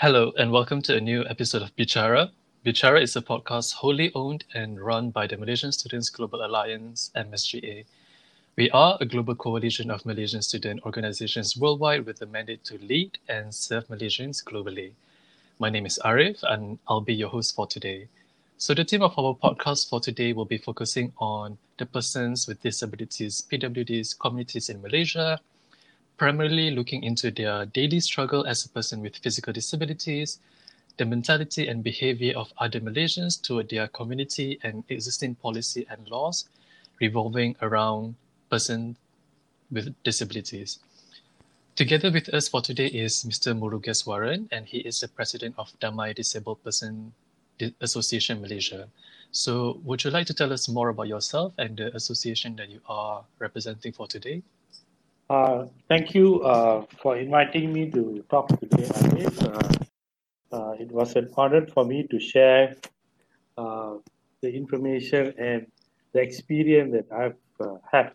Hello, and welcome to a new episode of Bichara. Bichara is a podcast wholly owned and run by the Malaysian Students Global Alliance, MSGA. We are a global coalition of Malaysian student organizations worldwide with a mandate to lead and serve Malaysians globally. My name is Arif, and I'll be your host for today. So, the theme of our podcast for today will be focusing on the persons with disabilities, PWDs, communities in Malaysia, primarily looking into their daily struggle as a person with physical disabilities, the mentality and behavior of other Malaysians toward their community and existing policy and laws revolving around persons with disabilities. Together with us for today is Mr. Murugeswaran, and he is the president of Damai Disabled Person Association Malaysia. So, would you like to tell us more about yourself and the association that you are representing for today? Uh, thank you uh, for inviting me to talk today. Uh, uh, it was an honor for me to share uh, the information and the experience that I've uh, had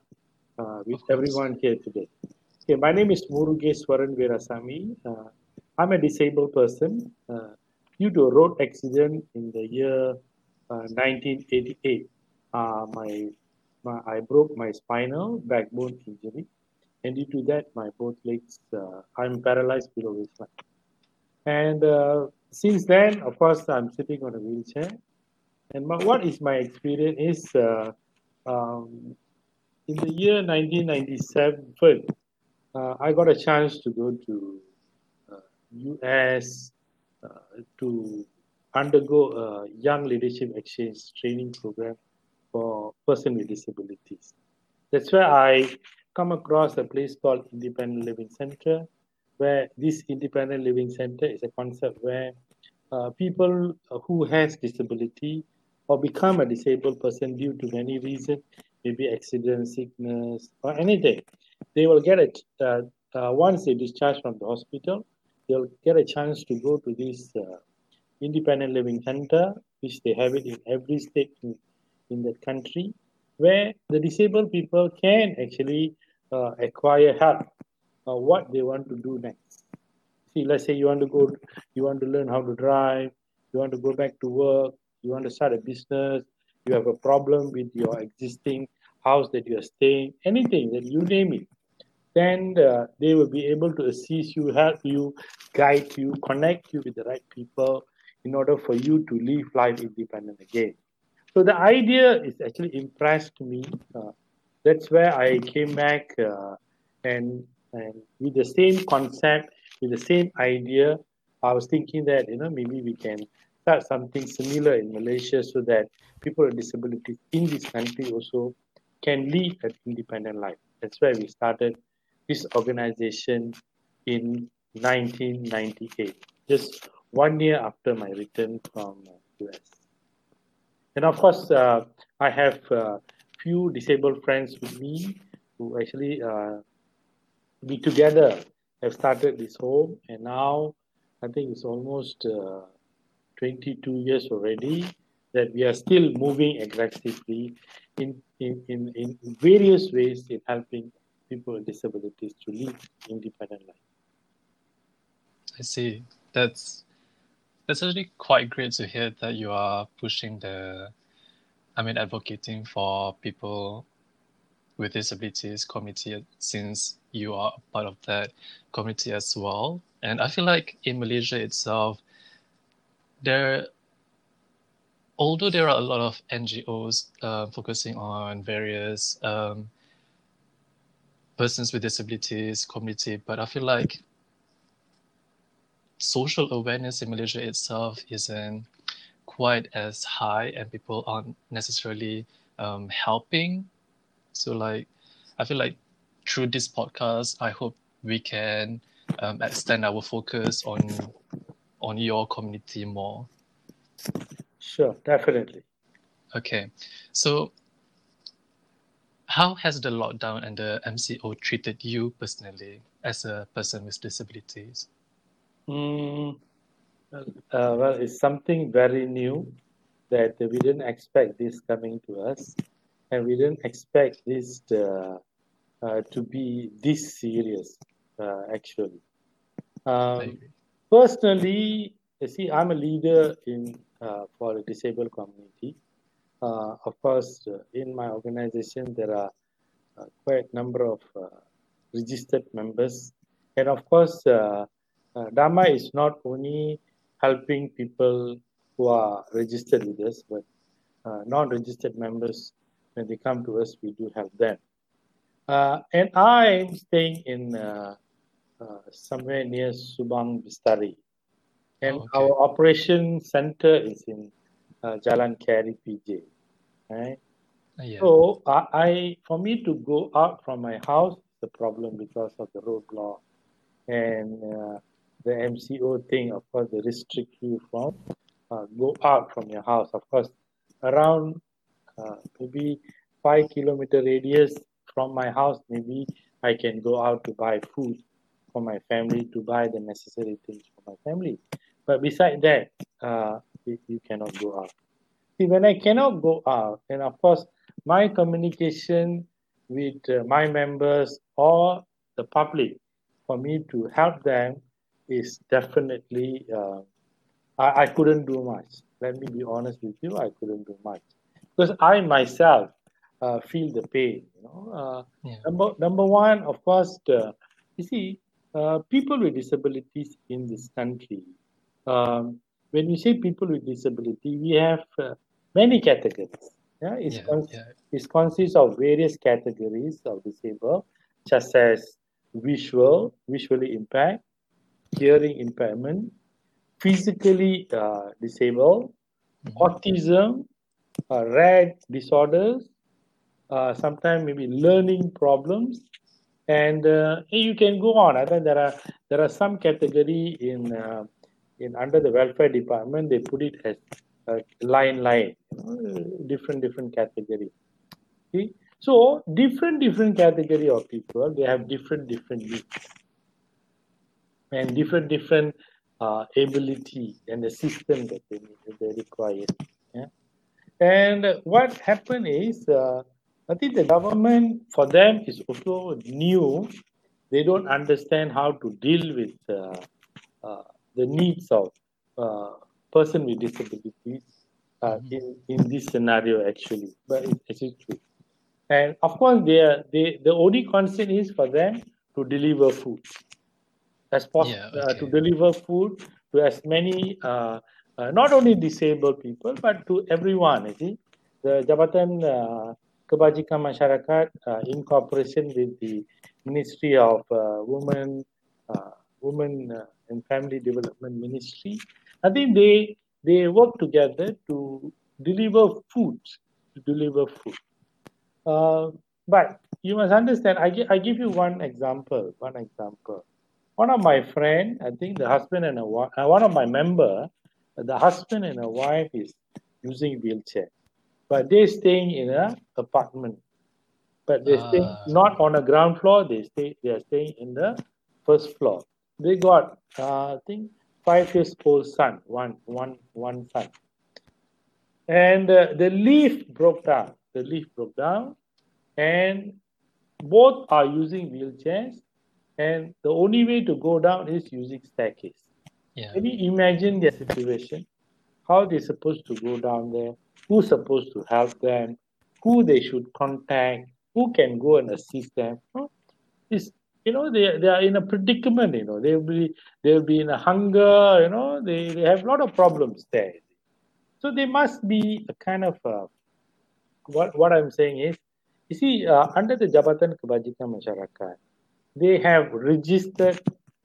uh, with everyone here today. Okay, my name is Murugeswaran Veerasamy. Uh, I'm a disabled person. Uh, due to a road accident in the year uh, 1988, uh, my, my I broke my spinal backbone injury and due to that, my both legs, uh, I'm paralyzed below waistline. And uh, since then, of course, I'm sitting on a wheelchair. And my, what is my experience is uh, um, in the year 1997, uh, I got a chance to go to US uh, to undergo a young leadership exchange training program for person with disabilities. That's where I come across a place called Independent Living Center, where this Independent Living Center is a concept where uh, people who has disability or become a disabled person due to many reasons, maybe accident, sickness, or anything, they will get it uh, uh, once they discharge from the hospital, they'll get a chance to go to this uh, independent living center, which they have it in every state in, in the country, where the disabled people can actually uh, acquire help. What they want to do next? See let's say you want to go you want to learn how to drive you want to go back to work you want to start a business you have a problem with your existing house that you are staying anything that you name it then uh, they will be able to assist you help you guide you connect you with the right people in order for you to live life independent again. So the idea is actually impressed me uh, that's where I came back uh, and and with the same concept, with the same idea, I was thinking that you know maybe we can start something similar in Malaysia so that people with disabilities in this country also can live an independent life. That's why we started this organization in 1998, just one year after my return from US. And of course, uh, I have uh, few disabled friends with me who actually uh, we together have started this home and now I think it's almost uh, 22 years already that we are still moving aggressively in, in, in, in various ways in helping people with disabilities to live independent life. I see. That's that's actually quite great to hear that you are pushing the I mean, advocating for people with disabilities committee since you are part of that committee as well. And I feel like in Malaysia itself, there, although there are a lot of NGOs uh, focusing on various um, persons with disabilities community, but I feel like social awareness in Malaysia itself isn't quite as high and people aren't necessarily um, helping. So like, I feel like through this podcast, I hope we can um, extend our focus on on your community more. Sure, definitely. Okay, so how has the lockdown and the MCO treated you personally as a person with disabilities? Mm, uh, well, it's something very new that we didn't expect this coming to us, and we didn't expect this to, uh, to be this serious, uh, actually. Um, personally, you see, I'm a leader in uh, for the disabled community. Uh, of course, uh, in my organization, there are uh, quite a number of uh, registered members. And of course, uh, Damai is not only helping people who are registered with us, but non-registered members, when they come to us, we do help them. and I'm staying in somewhere near Subang Bestari. And okay. our operation center is in uh, Jalan Keri PJ. Right? Uh, yeah. So I, I, for me to go out from my house the problem because of the roadblock and uh, the MCO thing. Of course, they restrict you from uh, go out from your house. Of course, around uh, maybe five kilometer radius from my house, maybe I can go out to buy food for my family to buy the necessary things for my family. But beside that, uh, you, cannot go out. See, when I cannot go out, and of course, my communication with uh, my members or the public for me to help them is definitely uh, I, I couldn't do much let me be honest with you i couldn't do much because i myself uh, feel the pain you know uh, yeah. number number one of course the, you see uh, people with disabilities in this country um, when we say people with disability we have uh, many categories yeah, it's, yeah, cons- yeah. it consists of various categories of disabled, such as visual, visually impaired, hearing impairment, physically uh, disabled, mm-hmm. autism, uh, rare disorders, uh, sometimes maybe learning problems, and uh, you can go on. I think there are there are some category in uh, in under the welfare department. They put it as uh, line line different different category see so different different category of people they have different different needs and different different uh, ability and the system that they need they require yeah? and what happened is uh, i think the government for them is also new they don't understand how to deal with uh, uh the needs of uh, person with disabilities uh, mm-hmm. in, in this scenario actually, but it, it is true. And of course, they are, they, the only concern is for them to deliver food. As possible yeah, okay. uh, to deliver food to as many, uh, uh, not only disabled people, but to everyone. You see, the Jabatan uh, Kebajikan Masyarakat, uh, in cooperation with the Ministry of uh, Women, uh, Women uh, and Family Development Ministry, I think they they work together to deliver food, to deliver food. Uh, but you must understand, I, give, I give you one example, one example. One of my friend, I think the husband and a wife, uh, one of my member, the husband and a wife is using wheelchair, but they're staying in a apartment. But they're uh, staying not on a ground floor. They stay. They are staying in the first floor. They got, uh, I think, five years old son, one, one, one son. And uh, the leaf broke down. The leaf broke down, and both are using wheelchairs. And the only way to go down is using staircase. Yeah. Can you imagine their situation? How they're supposed to go down there? Who's supposed to help them? Who they should contact? Who can go and assist them? It's you know they they are in a predicament you know they'll be they'll be in a hunger you know they, they have a lot of problems there so they must be a kind of uh, what what i'm saying is you see uh, under the jabatan kebajikan masyarakat they have registered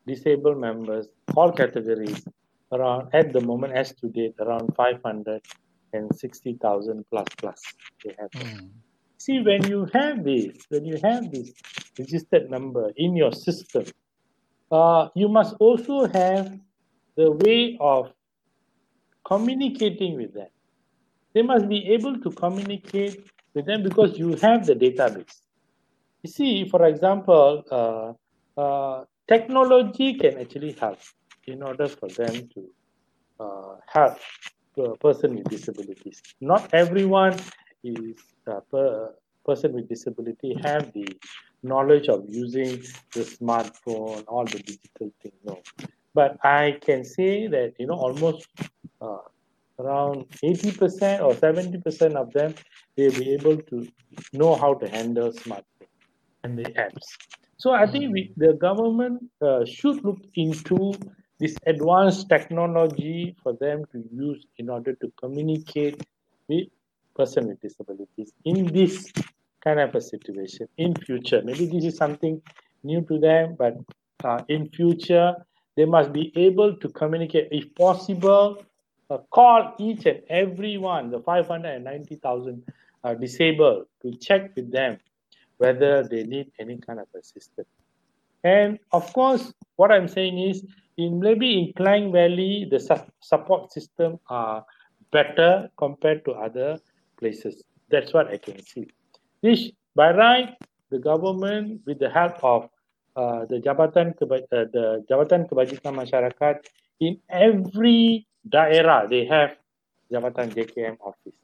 disabled members all categories around at the moment as to date around 560,000 plus plus they have mm. See, when you have this, when you have this registered number in your system, uh, you must also have the way of communicating with them. They must be able to communicate with them because you have the database. You see, for example, uh, uh, technology can actually help in order for them to uh, help a person with disabilities. Not everyone is a per, person with disability have the knowledge of using the smartphone, all the digital thing. No. but I can say that you know almost uh, around 80% or 70% of them they'll be able to know how to handle smartphone and the apps. So I think we, the government uh, should look into this advanced technology for them to use in order to communicate with person with disabilities in this kind of a situation in future. Maybe this is something new to them, but uh, in future they must be able to communicate, if possible, uh, call each and every one, the 590,000 uh, disabled, to check with them whether they need any kind of assistance. And of course, what I'm saying is, in maybe in Klang Valley, the su- support system are better compared to other places. That's what I can see. This, by right, the government, with the help of uh, the Jabatan Keba- uh, the Jabatan Kebajikan Masyarakat, in every daerah they have Jabatan JKM office,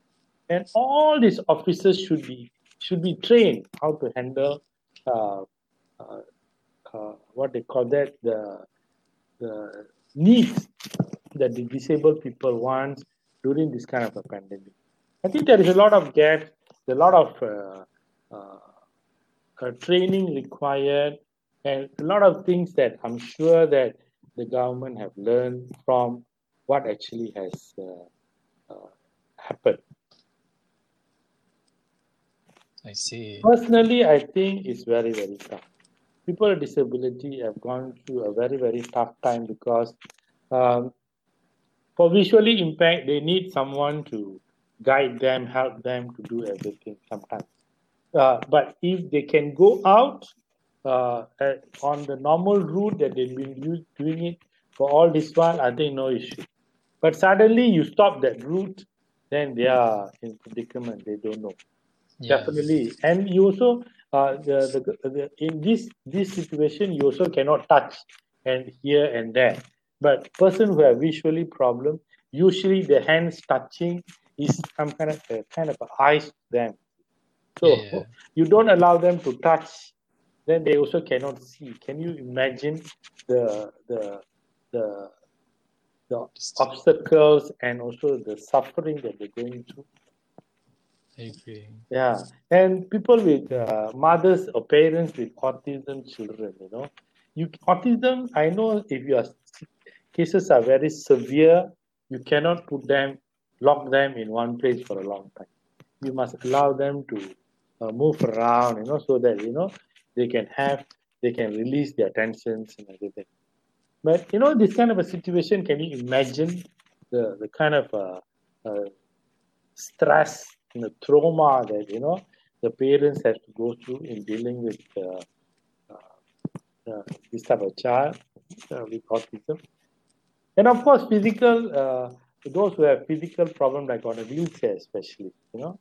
and all these officers should be should be trained how to handle uh, uh, what they call that the the needs that the disabled people want during this kind of a pandemic. I think there is a lot of gaps, a lot of uh, uh, uh, training required, and a lot of things that I'm sure that the government have learned from what actually has happened. I see. Personally, I think it's very, very tough. People with disability have gone through a very, very tough time because um, for visually impact, they need someone to guide them, help them to do everything sometimes. Uh, but if they can go out uh, on the normal route that they've been use, doing it for all this while, I think no issue. But suddenly you stop that route, then they are in predicament. They don't know. Definitely, and you also uh, the, the, the in this this situation you also cannot touch and here and there. But person who have visually problem, usually the hands touching is some kind of a, kind of eyes to them. So Yeah. you don't allow them to touch, then they also cannot see. Can you imagine the the the the obstacles and also the suffering that they're going through? I agree. Yeah, and people with uh, mothers or parents with autism children, you know, you autism. I know if your cases are very severe, you cannot put them, lock them in one place for a long time. You must allow them to uh, move around, you know, so that you know they can have, they can release their tensions and everything. But you know, this kind of a situation, can you imagine the the kind of uh, uh, stress and the trauma that you know the parents have to go through in dealing with uh, uh, uh, this type of child uh, with autism, and of course, physical. Uh, those who have physical problem like on a wheelchair, especially, you know,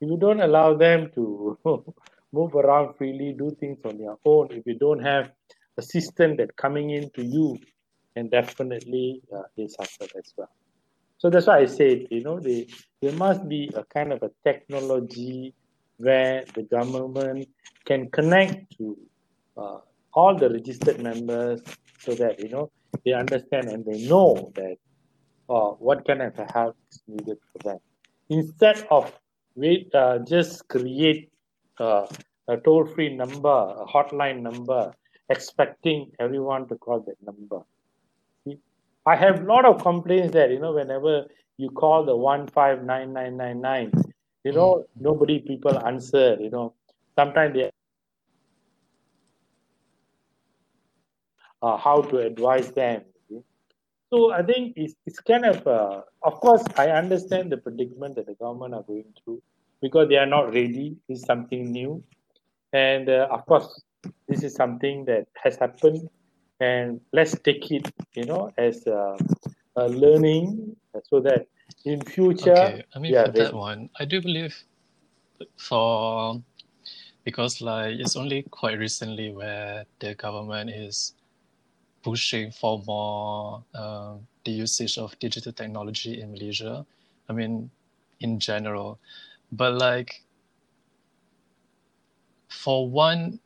if you don't allow them to move around freely, do things on their own, if you don't have assistant that coming in to you, and definitely uh, they suffer as well. So that's why I said, you know, they, there must be a kind of a technology where the government can connect to uh, all the registered members so that, you know, they understand and they know that uh, what kind of help is needed for them. Instead of wait, uh, just create uh, a toll-free number, a hotline number, expecting everyone to call that number. I have a lot of complaints that you know whenever you call the one five nine nine nine nine, you know nobody people answer. You know sometimes they uh, how to advise them. So I think it's, it's kind of uh, of course I understand the predicament that the government are going through because they are not ready. It's something new, and uh, of course this is something that has happened and let's take it you know as a, a learning so that in future Okay, I mean yeah for they, that one, I do believe for because like it's only quite recently where the government is pushing for more um, the usage of digital technology in Malaysia. I mean, in general, but like for one,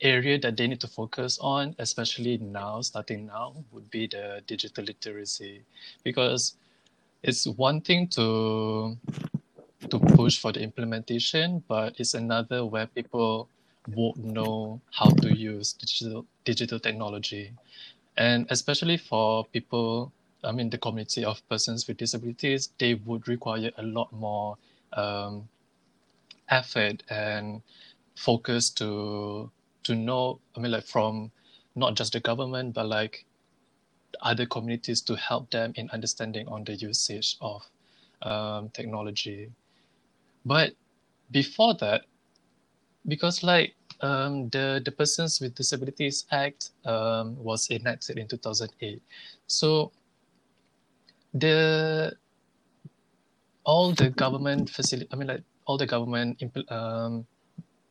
area that they need to focus on, especially now, starting now, would be the digital literacy, because it's one thing to to push for the implementation, but it's another where people won't know how to use digital digital technology, and especially for people, I mean, the community of persons with disabilities, they would require a lot more um, effort and focus to to know. I mean, like from not just the government, but like other communities to help them in understanding on the usage of um, technology. But before that, because like um, the the Persons with Disabilities Act um, was enacted in 2008, so the all the government facility, I mean like all the government um,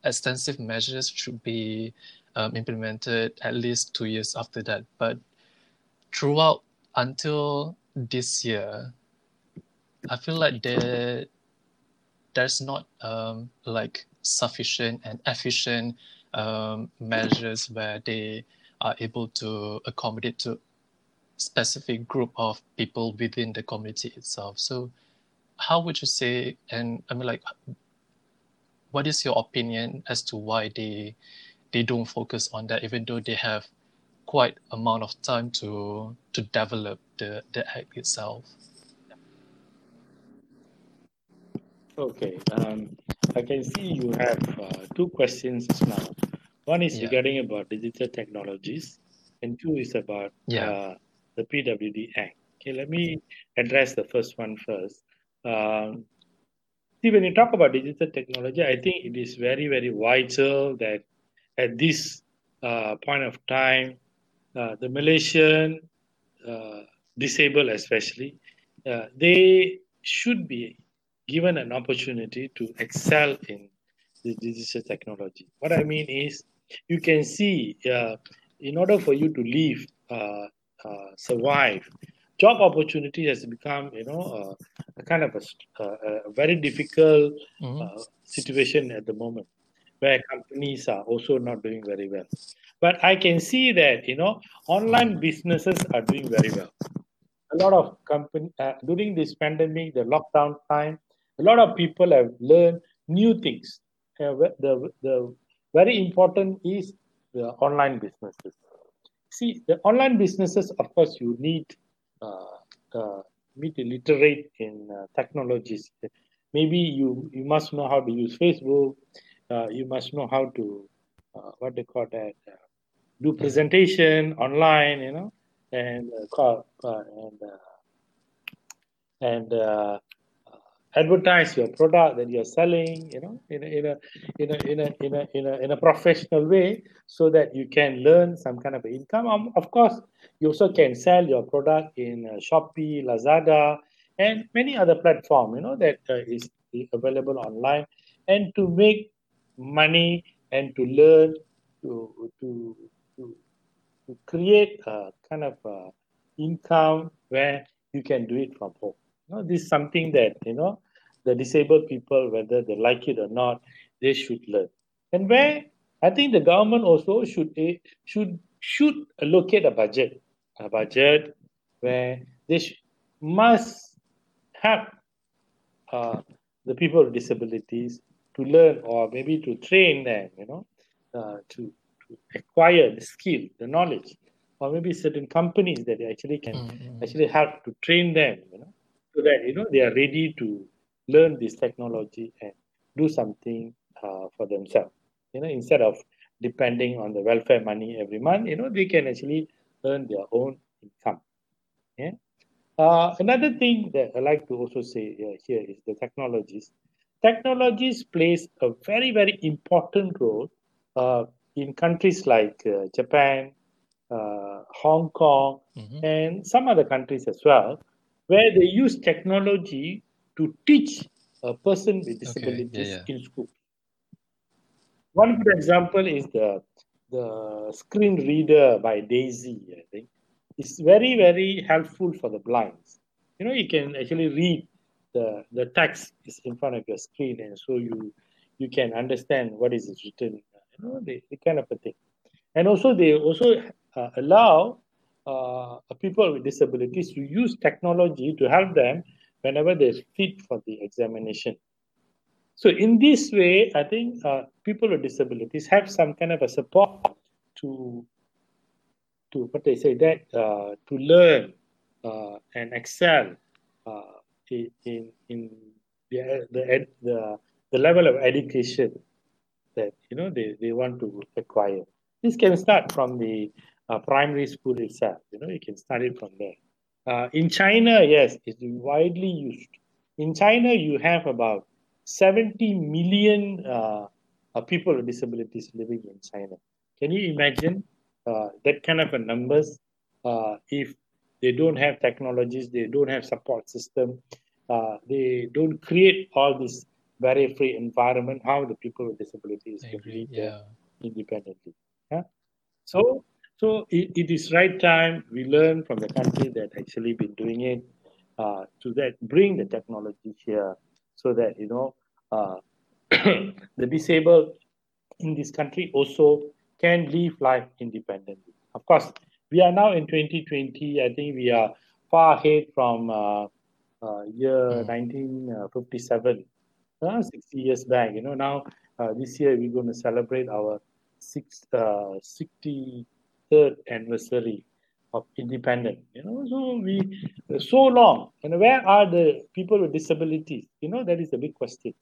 extensive measures should be um, implemented at least two years after that. But throughout until this year, I feel like there there's not um, like sufficient and efficient um, measures where they are able to accommodate to specific group of people within the community itself. So how would you say and I mean like what is your opinion as to why they they don't focus on that even though they have quite amount of time to to develop the the act itself okay um, i can see you have uh, two questions now one is yeah. regarding about digital technologies and two is about yeah. uh, the pwd act okay let me address the first one first um, see when you talk about digital technology i think it is very very vital that at this uh, point of time uh, the Malaysian uh, disabled especially, uh, they should be given an opportunity to excel in the digital technology. What I mean is, you can see, uh, in order for you to live, uh, survive, job opportunity has become, you know, a kind of a, a very difficult mm-hmm. situation at the moment where companies are also not doing very well. But I can see that you know online businesses are doing very well. A lot of company uh, during this pandemic, the lockdown time, a lot of people have learned new things. Uh, the the very important is the online businesses. See, the online businesses, of course, you need uh, uh, literate in uh, technologies. Maybe you you must know how to use Facebook. You must know how to what they call that do presentation online, you know, and call, and and uh, advertise your product that you're selling, you know, in a, in a in a in a in a in a in a professional way, so that you can learn some kind of income. Um, of course, you also can sell your product in uh, Shopee, Lazada, and many other platform, you know, that uh, is available online, and to make money and to learn to to to create a kind of a income where you can do it from home. You know, this is something that you know the disabled people, whether they like it or not, they should learn. And where I think the government also should eh, should should allocate a budget, a budget where they sh- must have uh, the people with disabilities to learn or maybe to train them, you know, uh, to acquire the skill, the knowledge, or maybe certain companies that actually can mm-hmm. actually help to train them, you know, so that you know they are ready to learn this technology and do something uh, for themselves. You know, instead of depending on the welfare money every month, you know, they can actually earn their own income. Yeah. Uh, another thing that I like to also say uh, here is the technologies. Technologies plays a very very important role uh, in countries like uh, Japan, uh, Hong Kong, mm-hmm. and some other countries as well, where they use technology to teach a person with disabilities okay. yeah, yeah. in school. One good example is the the screen reader by Daisy. I think it's very very helpful for the blinds. You know, you can actually read the the text is in front of your screen, and so you you can understand what is written You know, the, they kind of a thing. And also, they also uh, allow uh, people with disabilities to use technology to help them whenever they're fit for the examination. So in this way, I think uh, people with disabilities have some kind of a support to to what they say that uh, to learn uh, and excel uh, in in the, the the the level of education that you know they, they want to acquire. This can start from the uh, primary school itself. You know, you can start it from there. Uh, in China, yes, it's widely used. In China, you have about 70 million uh, people with disabilities living in China. Can you imagine uh, that kind of a numbers? Uh, if they don't have technologies, they don't have support system, uh, they don't create all this barrier-free environment. How the people with disabilities can live yeah. independently? Yeah? So so it, it is right time we learn from the country that actually been doing it uh, to that bring the technology here so that you know uh, the disabled in this country also can live life independently. Of course, we are now in 2020. I think we are far ahead from uh, uh year 1957, hmm. uh, 60 years back. You know, now uh, this year we're going to celebrate our six, 60 third anniversary of independence. You know, so we so long. And where are the people with disabilities? You know, that is a big question.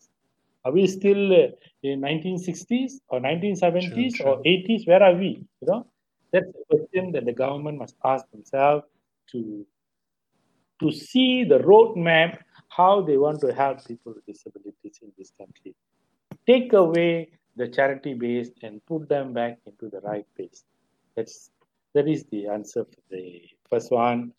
Are we still uh, in 1960s or 1970s true, true. or 80s? Where are we? You know, that's a question that the government must ask themselves to to see the roadmap how they want to help people with disabilities in this country. Take away the charity base and put them back into the right base. That's that is the answer for the first one.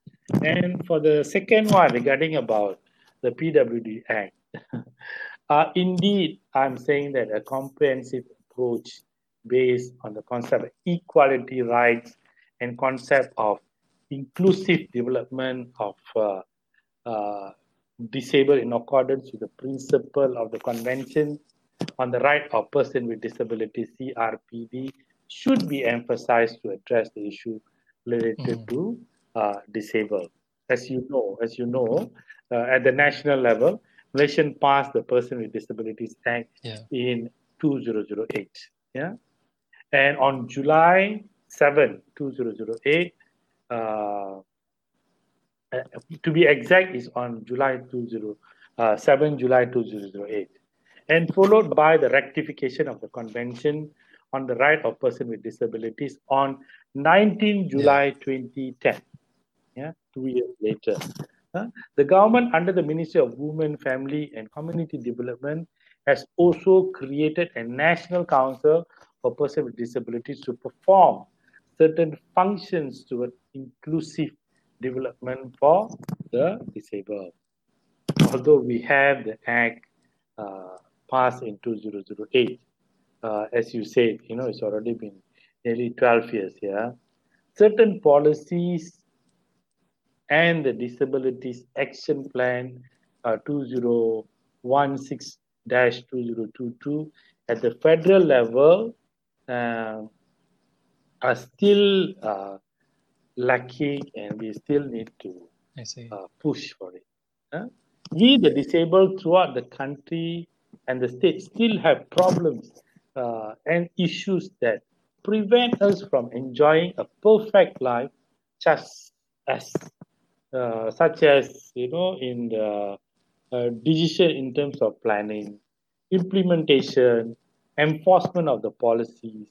And for the second one regarding about the PWD Act, uh, indeed, I'm saying that a comprehensive approach based on the concept of equality rights and concept of inclusive development of uh, uh, disabled in accordance with the principle of the Convention on the Right of Person with Disabilities, CRPD, should be emphasized to address the issue related mm. to uh, disabled. As you know, as you know, uh, at the national level, Malaysian passed the Person with Disabilities Act yeah. in 2008. Yeah, and on July 7, 2008, uh, uh, to be exact, is on July 20, uh, 7 July 2008, and followed by the rectification of the convention on the right of person with disabilities on 19 July yeah. 2010. Yeah, two years later. Uh, the government, under the Ministry of Women, Family and Community Development, has also created a national council for persons with disabilities to perform certain functions toward inclusive development for the disabled. Although we have the Act uh, passed in 2008, uh, as you said, you know, it's already been nearly 12 years, yeah. Certain policies and the Disabilities Action Plan uh, 2016-2022 at the federal level uh, are still uh, lacking and we still need to uh, push for it. Huh? We, the disabled throughout the country and the state, still have problems uh, and issues that prevent us from enjoying a perfect life, just as uh, such as you know in the uh, decision in terms of planning, implementation, enforcement of the policies,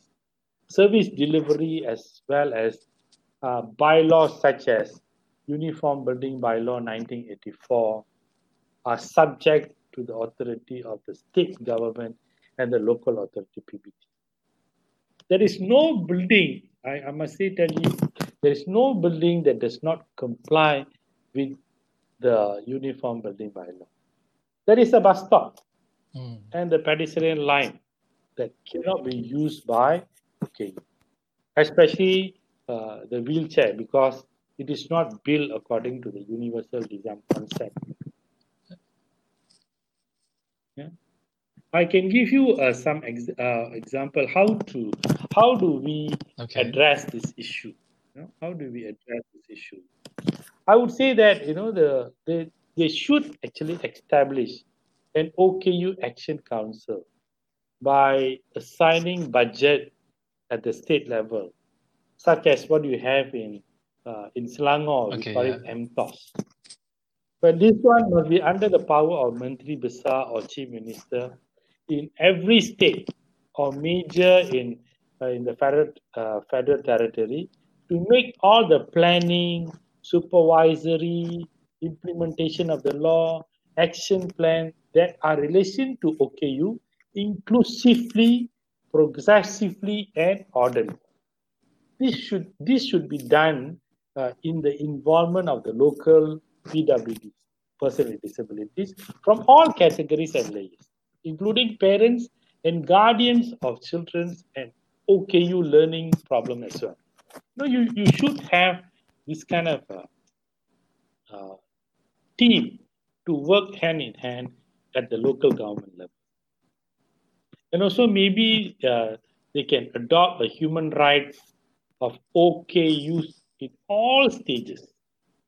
service delivery, as well as uh, bylaws such as Uniform Building Bylaw 1984 are subject to the authority of the state government and the local authority PBT. There is no building, I, I must say tell you, there is no building that does not comply with the uniform building bylaw. There is a bus stop mm. and the pedestrian line that cannot be used by okay, especially uh, the wheelchair because it is not built according to the universal design concept. Yeah. I can give you uh, some ex- uh, example how to how do we Okay. address this issue. You know, how do we address this issue? I would say that you know the they, they should actually establish an OKU action council by assigning budget at the state level, such as what you have in uh, in Selangor, we Okay, call yeah. it MTOS. But this one must be under the power of Menteri Besar or Chief Minister in every state or major in uh, in the federal uh, federal territory to make all the planning, supervisory, implementation of the law, action plan that are relation to OKU inclusively, progressively, and orderly. This should this should be done uh, in the involvement of the local PWDs, person with disabilities, from all categories and layers, including parents and guardians of children and OKU learning problem as well. No, you, you should have this kind of uh, uh, team to work hand in hand at the local government level. And also maybe uh, they can adopt a human rights of OKUs in all stages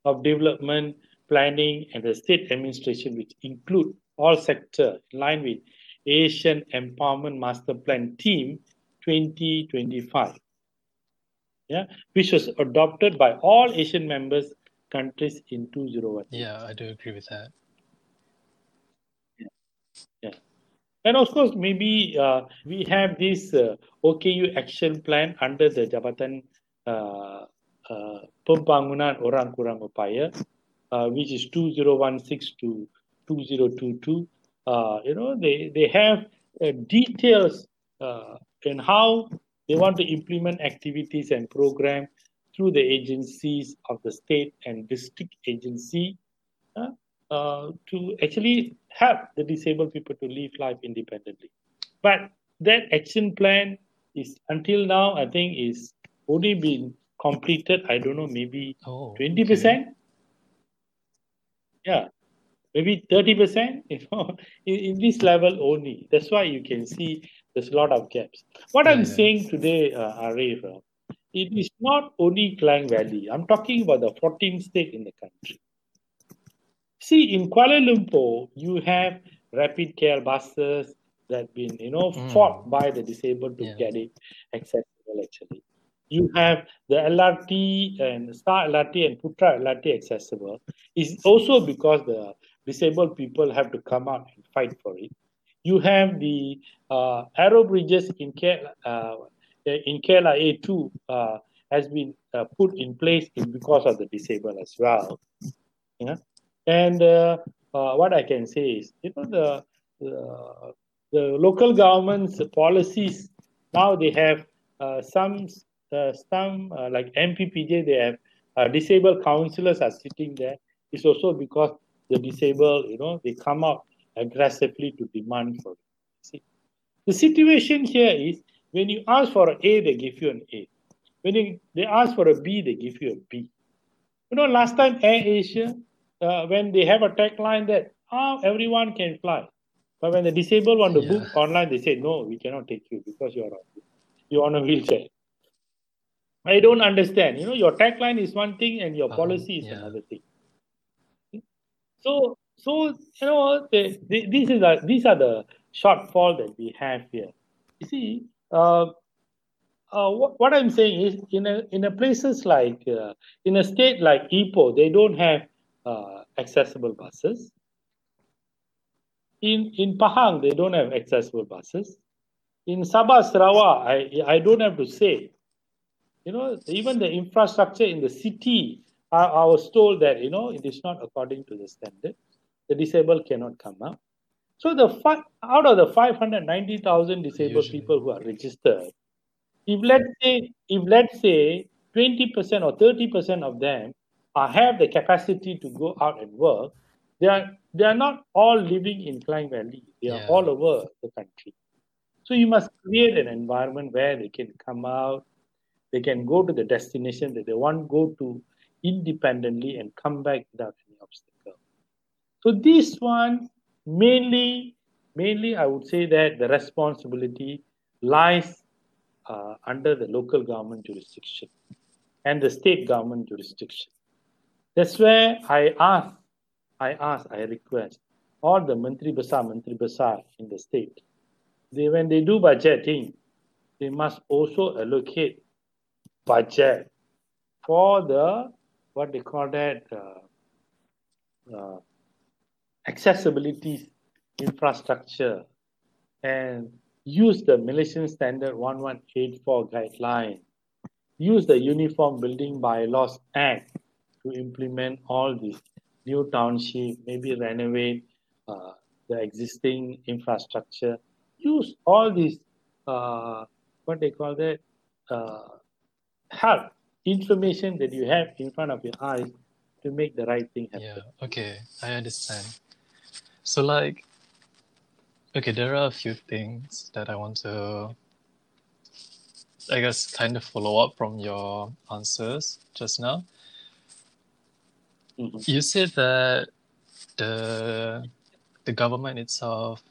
of development, planning, and the state administration, which include all sector in line with ASEAN Empowerment Master Plan Team 2025. Yeah, which was adopted by all ASEAN members countries in 2018. Yeah, I do agree with that. Yeah. And of course, maybe uh, we have this uh, OKU action plan under the Jabatan uh, uh, Pembangunan Orang Kurang Upaya, uh, which is 2016 to 2022. Uh, you know, they, they have uh, details uh, in how they want to implement activities and program through the agencies of the state and district agency uh, uh, to actually help the disabled people to live life independently. But that action plan is until now, I think, is only been completed. I don't know, maybe Oh, twenty okay. percent. Yeah, maybe thirty percent. You know, in, in this level only. That's why you can see there's a lot of gaps. What Yeah, I'm yeah. saying today, uh, Arif, uh, it is not only Klang Valley. I'm talking about the 14 state in the country. See, in Kuala Lumpur, you have RapidKL buses that been, you know, Mm. fought by the disabled to Yeah. get it accessible. Actually, you have the LRT and Star LRT and Putra LRT accessible. Is also because the disabled people have to come out and fight for it. You have the uh, aero bridges in KLIA, uh, in KLIA2 uh, has been uh, put in place because of the disabled as well. Yeah. And uh, uh, what I can say is, you know, the, the, the local government's policies, now they have some, some like MPPJ, they have disabled counselors are sitting there. It's also because the disabled, you know, they come out aggressively to demand for it. See, the situation here is when you ask for an A, they give you an A. When you, they ask for a B, they give you a B. You know, last time AirAsia, uh, when they have a tagline that oh, everyone can fly, but when the disabled want to book online, they say no, we cannot take you because you're on, you're on a wheelchair. I don't understand. You know, your tagline is one thing and your Uh, policy is yeah. another thing. So, so you know, the, the, these is the, these are the shortfall that we have here. You see, uh, uh, what, what I'm saying is, in a in a places like uh, in a state like Ipoh, they don't have uh, accessible buses. In in Pahang, they don't have accessible buses. In Sabah, Sarawak, I I don't have to say. You know, even the infrastructure in the city, I, I was told that you know it is not according to the standard. The disabled cannot come out. So the fi- out of the 590,000 disabled Usually. people who are registered, if let's say if let's say 20% or 30% of them uh, have the capacity to go out and work, they are they are not all living in Klang Valley. They are all over the country. So you must create an environment where they can come out, they can go to the destination that they want to go to independently and come back without any obstacle. So this one mainly mainly I would say that the responsibility lies uh, under the local government jurisdiction and the state government jurisdiction. That's where I ask, I ask, I request all the Menteri Besar, Menteri Besar in the state, they, when they do budgeting, they must also allocate budget for the, what they call that, uh, uh, accessibility infrastructure and use the Malaysian Standard 1184 guideline, use the Uniform Building Bylaws Act to implement all these new township, maybe renovate uh, the existing infrastructure, use all these, uh, what they call that, uh, help, information that you have in front of your eyes to make the right thing happen. Yeah, okay, I understand. So, like, okay, there are a few things that I want to, I guess, kind of follow up from your answers just now. Mhm. You said that the the government itself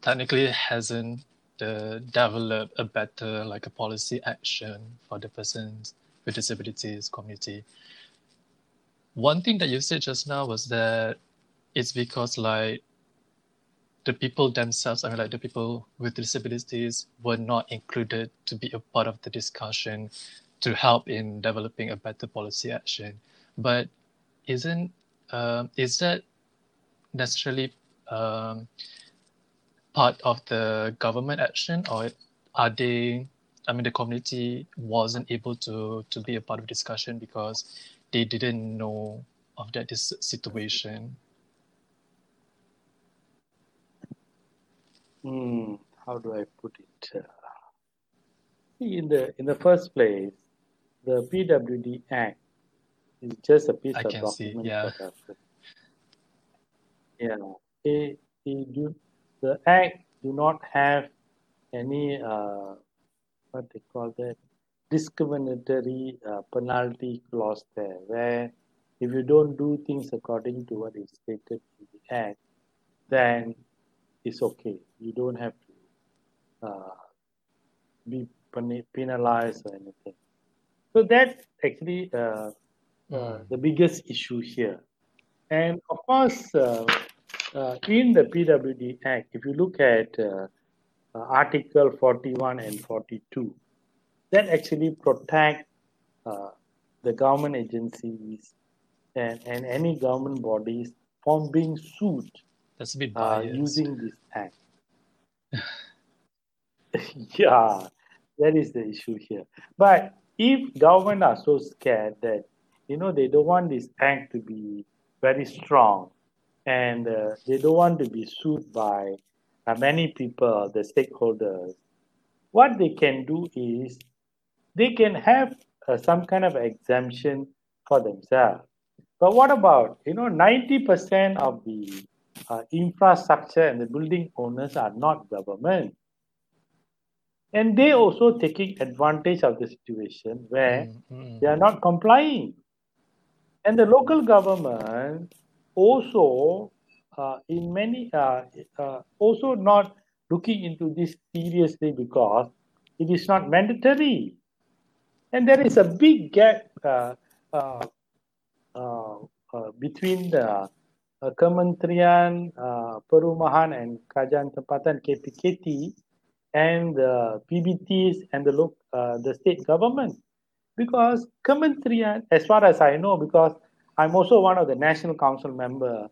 technically hasn't developed a better like a policy action for the persons with disabilities community. One thing that you said just now was that it's because like the people themselves, I mean like the people with disabilities were not included to be a part of the discussion to help in developing a better policy action. But isn't um, is that necessarily um, part of the government action or are they i mean the community wasn't able to to be a part of the discussion because they didn't know of that this situation Hmm, how do I put it? Uh, see, in the in the first place, the PWD Act is just a piece I of can see, document. yeah. Yeah, it, it the Act do not have any uh, what they call that discriminatory uh, penalty clause there, where if you don't do things according to what is stated in the Act, then it's okay. You don't have to uh, be penalized or anything. So that's actually uh, uh, Mm. the biggest issue here. And of course, uh, in the PWD Act, if you look at uh, uh, Article 41 and 42, that actually protect uh, the government agencies and, and any government bodies from being sued that's a bit uh, biased using this act. yeah, that is the issue here. But if government are so scared that you know they don't want this act to be very strong, and uh, they don't want to be sued by uh, many people, the stakeholders, what they can do is they can have uh, some kind of exemption for themselves. But what about you know ninety percent of the uh, infrastructure and the building owners are not government. And they also taking advantage of the situation where Mm, mm, they are not complying. And the local government also, uh, in many, uh, uh, also not looking into this seriously because it is not mandatory. And there is a big gap uh, uh, uh, between the Kementerian Perumahan and Kerajaan Tempatan KPKT and the PBTs and the the state government because Kementerian, as far as I know, because I'm also one of the National Council member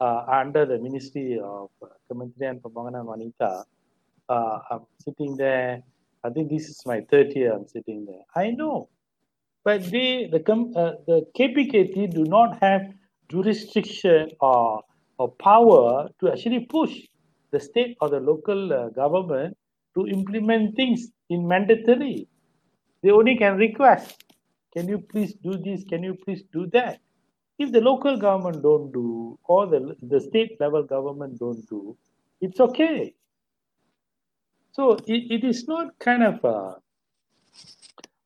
uh, under the Ministry of uh, Kementerian Pembangunan Wanita. Uh, I'm sitting there. I think this is my third year. I'm sitting there. I know, but they the uh, the KPKT do not have jurisdiction or or power to actually push the state or the local uh, government to implement things in mandatory. They only can request, can you please do this? Can you please do that? If the local government don't do or the, the state level government don't do, it's okay. So it, it is not kind of uh,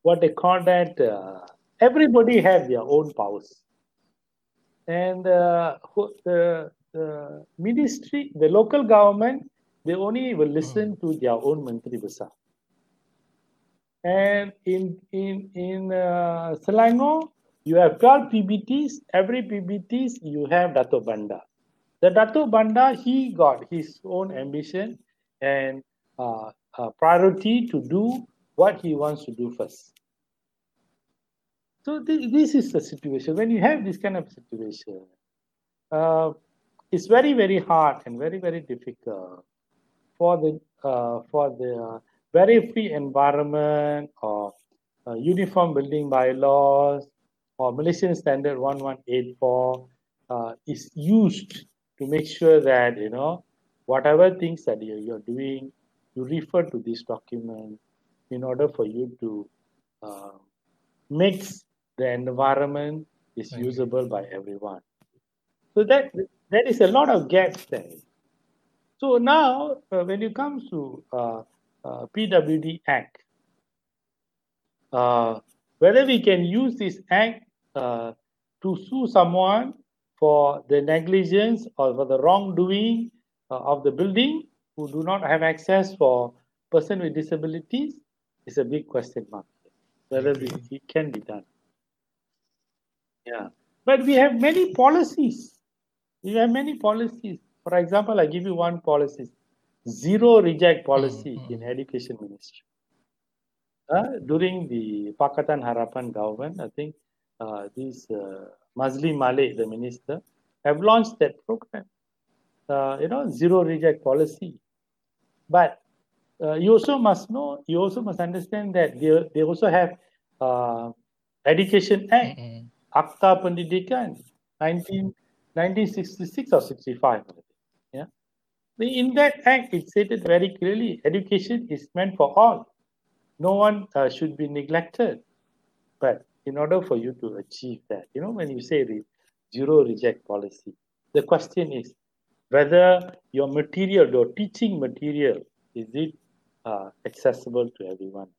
what they call that. Uh, everybody have their own powers, and uh, the, the ministry, the local government, they only will listen to their own Menteri Besar. And in in in uh, Selangor, you have 12 PBTs. Every PBTs you have Datuk Bandar. The Datuk Bandar, he got his own ambition and uh, uh, priority to do what he wants to do first. So th- this is the situation. When you have this kind of situation, uh, it's very very hard and very very difficult for the uh, for the barrier free environment or uh, uniform building bylaws or Malaysian Standard 1184 uh, is used to make sure that you know whatever things that you're, you're doing, you refer to this document in order for you to uh, make the environment is usable by everyone. So that there is a lot of gaps there. So now, uh, when it comes to uh, uh PWD Act, uh, whether we can use this act uh, to sue someone for the negligence or for the wrongdoing uh, of the building who do not have access for person with disabilities is a big question mark. Whether it can be done. Yeah. But we have many policies. We have many policies. For example i give you one policy. Zero reject policy mm-hmm. in education ministry. Uh, during the pakatan harapan government i think uh, this uh, Maszlee Malik, the minister, have launched that program. Uh, you know, zero reject policy. But uh, you also must know, you also must understand that they, they also have uh, Education Act, mm-hmm. Akta Pendidikan, 19, 1966 or 65. Yeah. In that act, it stated very clearly education is meant for all. No one uh, should be neglected. But in order for you to achieve that, you know, when you say the zero reject policy, the question is whether your material, your teaching material, is it uh, accessible to everyone?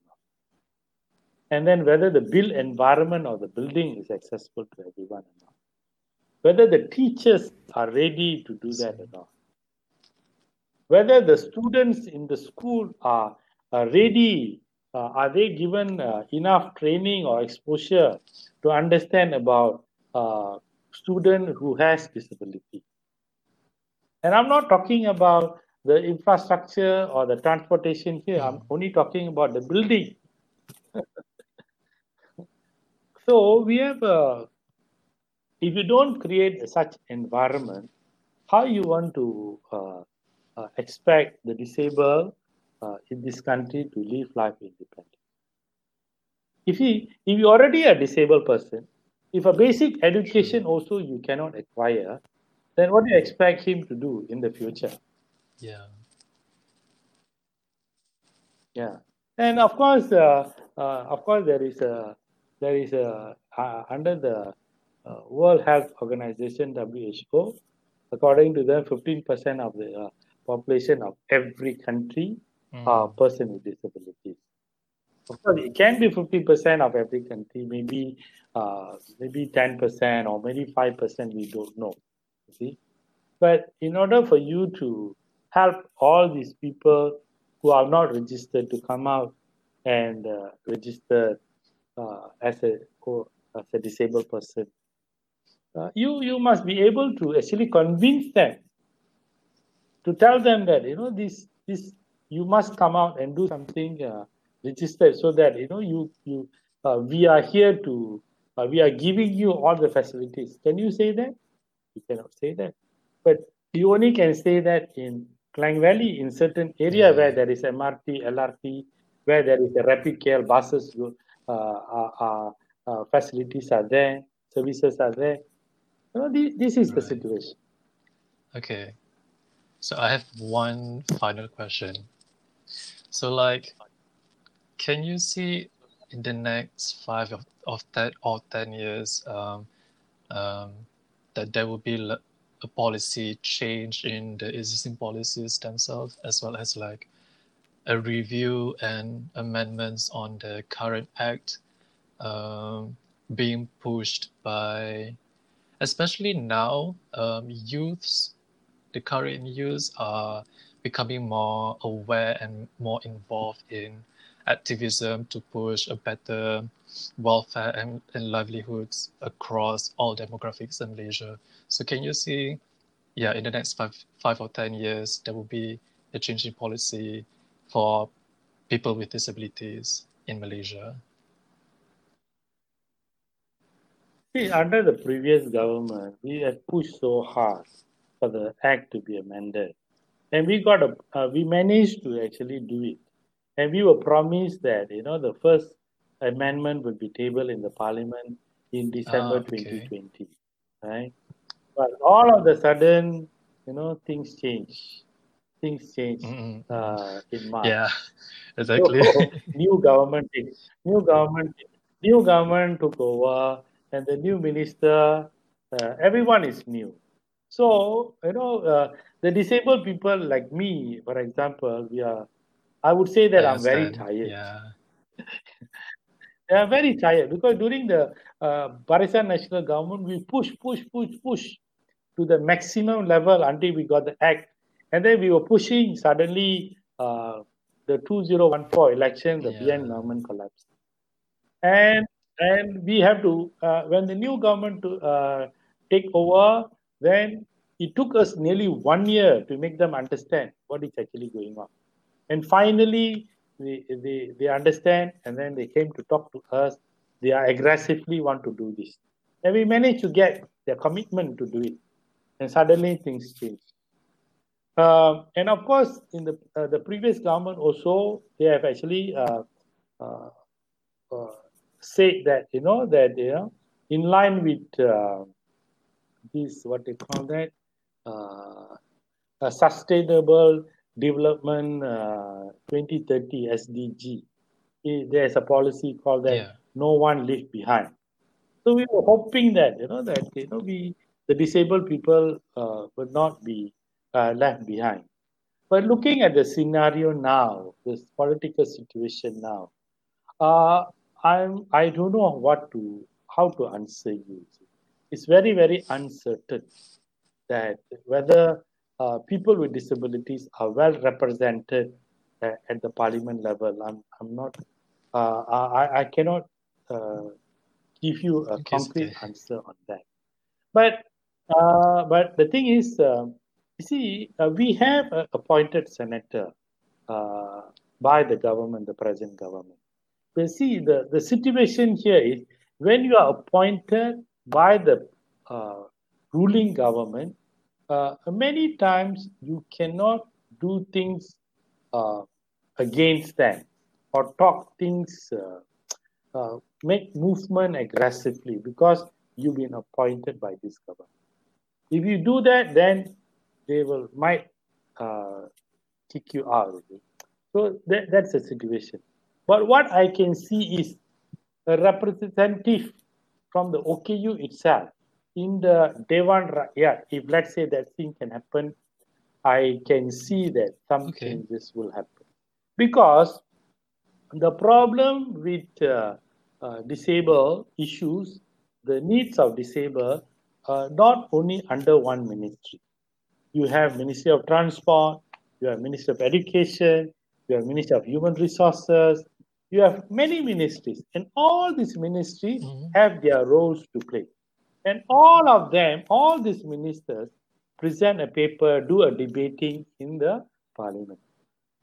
And then whether the built environment or the building is accessible to everyone or not. Whether the teachers are ready to do that or not. Whether the students in the school are, are ready uh, are they given uh, enough training or exposure to understand about uh, student who has disability? And i'm not talking about the infrastructure or the transportation here. I'm only talking about the building. So we have uh, if you don't create such environment how you want to uh, uh, expect the disabled uh, in this country to live life independently. If he, if you already a disabled person, if a basic education also you cannot acquire, then what do you expect him to do in the future? Yeah. Yeah, and of course, uh, uh, of course, there is a there is a uh, under the uh, World Health Organization (WHO), according to them, 15% of the uh, population of every country. Uh, person with disabilities. Of course, it can be 50% of every country, maybe uh, maybe 10% or maybe 5%, we don't know. see? But in order for you to help all these people who are not registered to come out and uh, register uh, as a as a disabled person, uh, you you must be able to actually convince them to tell them that you know this this you must come out and do something uh, registered so that you know you you uh, we are here to uh, we are giving you all the facilities. Can you say that? You cannot say that. But you only can say that in Klang Valley in certain area where there is MRT LRT where there is a RapidKL buses uh, uh, facilities are there services are there. You know this, this is right. the situation. Okay. So I have one final question. So like, can you see in the next five of, of that or ten years um, um, that there will be a policy change in the existing policies themselves, as well as like a review and amendments on the current act um, being pushed by, especially now, um, youths the current youth are becoming more aware and more involved in activism to push a better welfare and, and livelihoods across all demographics in Malaysia. So can you see, yeah, in the next five five or ten years, there will be a change in policy for people with disabilities in Malaysia? See, under the previous government, we had pushed so hard for the act to be amended, and we got a, uh, we managed to actually do it, and we were promised that you know the first amendment would be tabled in the parliament in December ah, okay. 2020, right? But all of a sudden, you know, things change. Things change mm-hmm. uh, in March. Yeah, exactly. So, new government, new government, new government took over and the new minister, uh, everyone is new. So, you know, uh, the disabled people like me, for example, we are, I would say that I am very tired. Yeah. they are very tired because during the uh, Barisan Nasional Government, we push, push, push, push to the maximum level until we got the act. And then we were pushing, suddenly uh, the 2014 election, the yeah. BN government collapsed. And and we have to uh, when the new government to uh, take over then it took us nearly one year to make them understand what is actually going on. And finally they, they, they understand and then they came to talk to us. They are aggressively want to do this. And we managed to get their commitment to do it. And suddenly things change uh, and of course in the uh, the previous government also they have actually uh, uh, uh said that you know that you know in line with uh, this what they call that uh, a sustainable development uh, 2030 SDG. There's a policy called that yeah. no one left behind. So we were hoping that you know that you know we the disabled people uh, would not be uh, left behind. But looking at the scenario now, this political situation now, uh, I'm I don't know what to how to answer you. It's very very uncertain that whether uh, people with disabilities are well represented uh, at the parliament level. I'm I'm not uh, I I cannot uh, give you a concrete answer on that. But uh, but the thing is, um, you see, uh, we have appointed senator by the government, the present government You see, the, the situation here is when you are appointed by the uh, ruling government, uh, many times you cannot do things uh, against them or talk things, uh, uh, make movement aggressively because you've been appointed by this government. If you do that, then they will might uh, kick you out. So that, that's the situation. But what I can see is a representative from the OKU itself in the Dewan Rakyat. If let's say that thing can happen, I can see that some okay. changes will happen. Because the problem with uh, uh, disabled issues, the needs of disabled, uh, not only under one ministry. You have Ministry of Transport, you have Ministry of Education, you have Ministry of Human Resources, you have many ministries, and all these ministries mm-hmm. have their roles to play. And all of them, all these ministers, present a paper, do a debating in the parliament.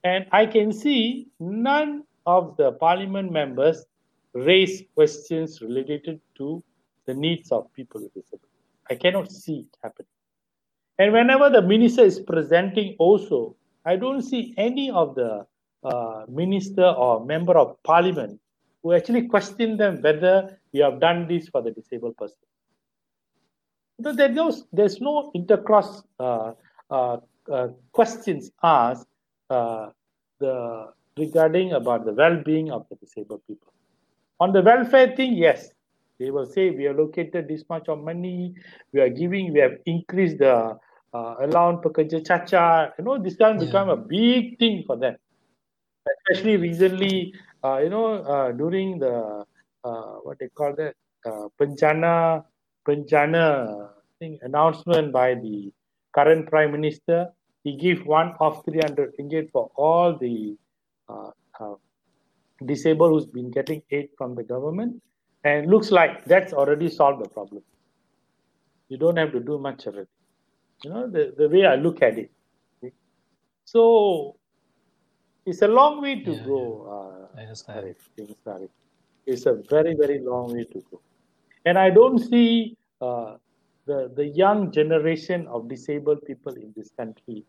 And I can see none of the parliament members raise questions related to the needs of people with disabilities. I cannot see it happen. And whenever the minister is presenting, also, I don't see any of the uh, minister or member of parliament who actually question them whether you have done this for the disabled person. So there's no, there's no intercross uh, uh, uh questions asked uh, the regarding about the well-being of the disabled people. On the welfare thing, yes, they will say we have located this much of money, we are giving, we have increased the uh, allowance pekerja cacat. You know, this can yeah. become a big thing for them especially recently, uh, you know, uh, during the uh, what they call that uh, Penjana Penjana thing announcement by the current prime minister. He gave one of 300 ringgit for all the uh, uh, disabled who's been getting aid from the government. And looks like that's already solved the problem. You don't have to do much of it. You know, the, the way I look at it. So it's a long way to Yeah, go, uh, I understand. Arif. It's a very, very long way to go. And I don't see uh, the, the young generation of disabled people in this country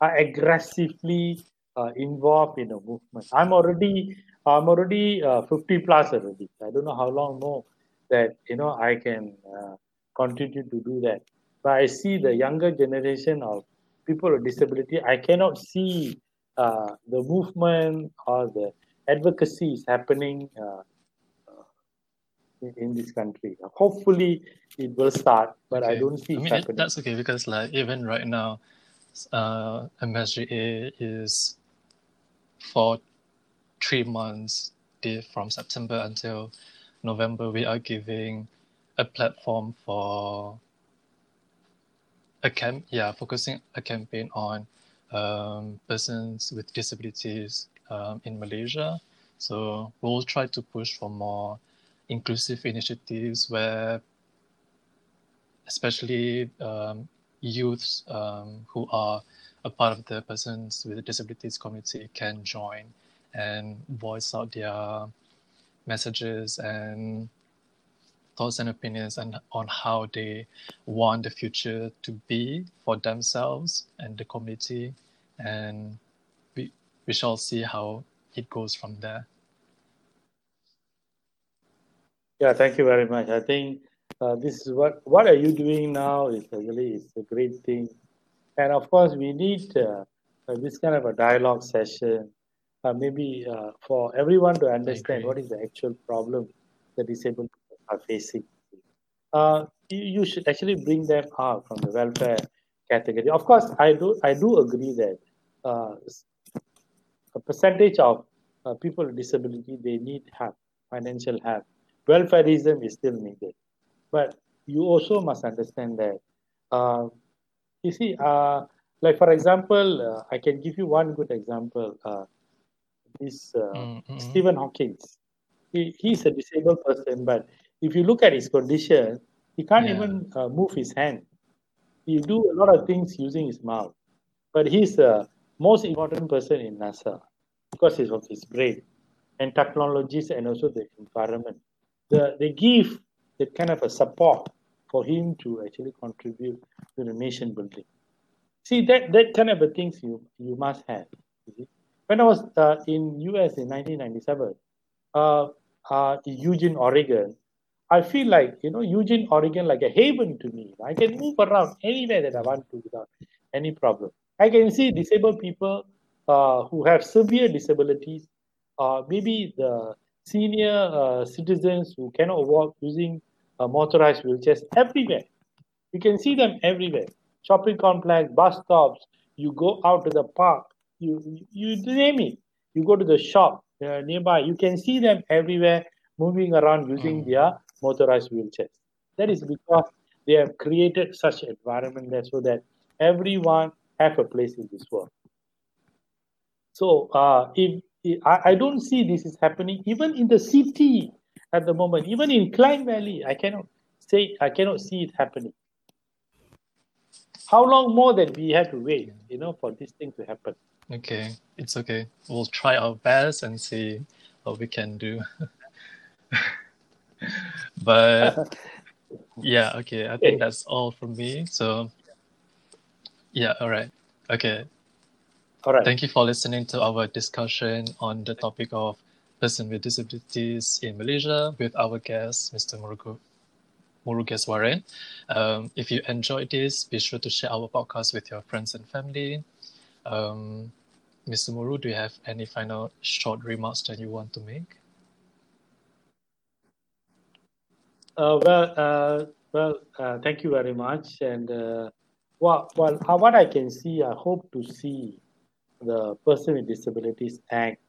are aggressively uh, involved in a movement. I'm already I'm already uh, 50 plus already. I don't know how long more that you know I can uh, continue to do that. But I see the younger generation of people with disability. I cannot see uh, the movement or the advocacy is happening uh, uh, in, in this country. Hopefully, it will start, but I don't see I mean, it, happening. that's okay because like even right now, uh, MSGA is for three months, from September until November, we are giving a platform for a camp, yeah, focusing a campaign on um, persons with disabilities um, in Malaysia. So we'll try to push for more inclusive initiatives where especially um, youths um, who are a part of the persons with disabilities community can join and voice out their messages and thoughts and opinions and on how they want the future to be for themselves and the community. And we we shall see how it goes from there. Yeah, thank you very much. I think uh, this is what what are you doing now is really is a great thing, and of course we need uh, uh, this kind of a dialogue session, uh, maybe uh, for everyone to understand what is the actual problem the disabled are facing. Uh, you, you should actually bring them out from the welfare category. Of course, I do I do agree that uh, a percentage of uh, people with disability they need help, financial help. Welfareism is still needed, but you also must understand that. Uh, you see, uh, like for example, uh, I can give you one good example. Uh, this uh, Mm, mm, Stephen Hawking. He, he's a disabled person, but if you look at his condition, he can't Yeah. even uh, move his hand. He do a lot of things using his mouth, but he's the most important person in NASA because he's of his brain and technologies and also the environment. The, they give that kind of a support for him to actually contribute to the nation building. See that that kind of a things you you must have. you. When I was uh, in US in 1997, uh, uh, in Eugene, Oregon, I feel like you know Eugene, Oregon, like a haven to me. I can move around anywhere that I want to without any problem. I can see disabled people uh, who have severe disabilities, uh, maybe the senior uh, citizens who cannot walk using uh, motorized wheelchairs everywhere. You can see them everywhere. Shopping complex, bus stops. You go out to the park. You you, you name it. You go to the shop uh, nearby. You can see them everywhere moving around using Mm. their motorized wheelchairs. That is because they have created such environment there so that everyone have a place in this world. So uh, if, if I, I don't see this is happening even in the city at the moment, even in Klang Valley, I cannot say I cannot see it happening. How long more that we have to wait, you know, for this thing to happen? okay it's okay we'll try our best and see what we can do but yeah okay i think that's all from me so yeah all right okay All right. Thank you for listening to our discussion on the topic of person with disabilities in Malaysia with our guest, Mr. Murugu, Murugeswaran. Um, if you enjoyed this, be sure to share our podcast with your friends and family. Um, Mr. Muru, do you have any final short remarks that you want to make? Uh, well, uh, well, uh, thank you very much. And uh, well, well, uh, what I can see, I hope to see the Person with Disabilities Act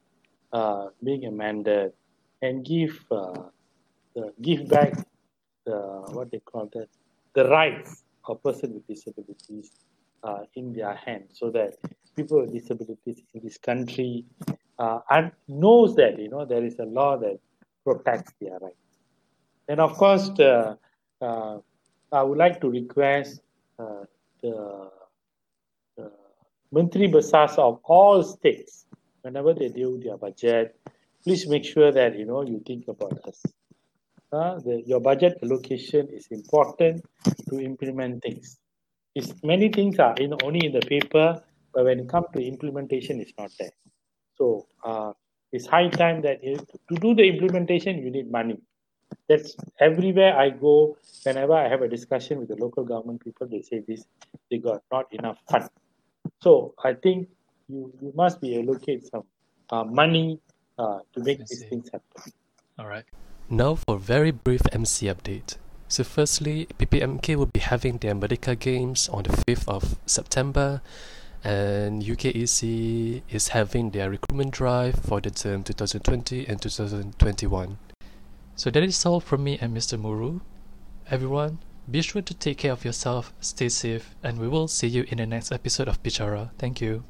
uh, being amended and give uh, the give back the what they call that the rights of person with disabilities uh, in their hands so that people with disabilities in this country uh, and knows that you know there is a law that protects their rights. And of course, the, uh, I would like to request uh, the, the Menteri Besars of all states, whenever they do their budget, please make sure that you know you think about us. Uh, the, your budget allocation is important to implement things. It's, many things are in, only in the paper, but when it comes to implementation, it's not there. So uh, it's high time that you, to do the implementation, you need money. That's everywhere I go. Whenever I have a discussion with the local government people, they say this: they got not enough fund. So I think you you must be allocate some uh, money uh, to make these things happen. All right. Now for very brief MC update. So firstly, PPMK will be having their Merdeka Games on the 5th of September and UKEC is having their recruitment drive for the term 2020 and 2021. So that is all from me and Mr. Muru. Everyone, be sure to take care of yourself, stay safe, and we will see you in the next episode of Bicara. Thank you.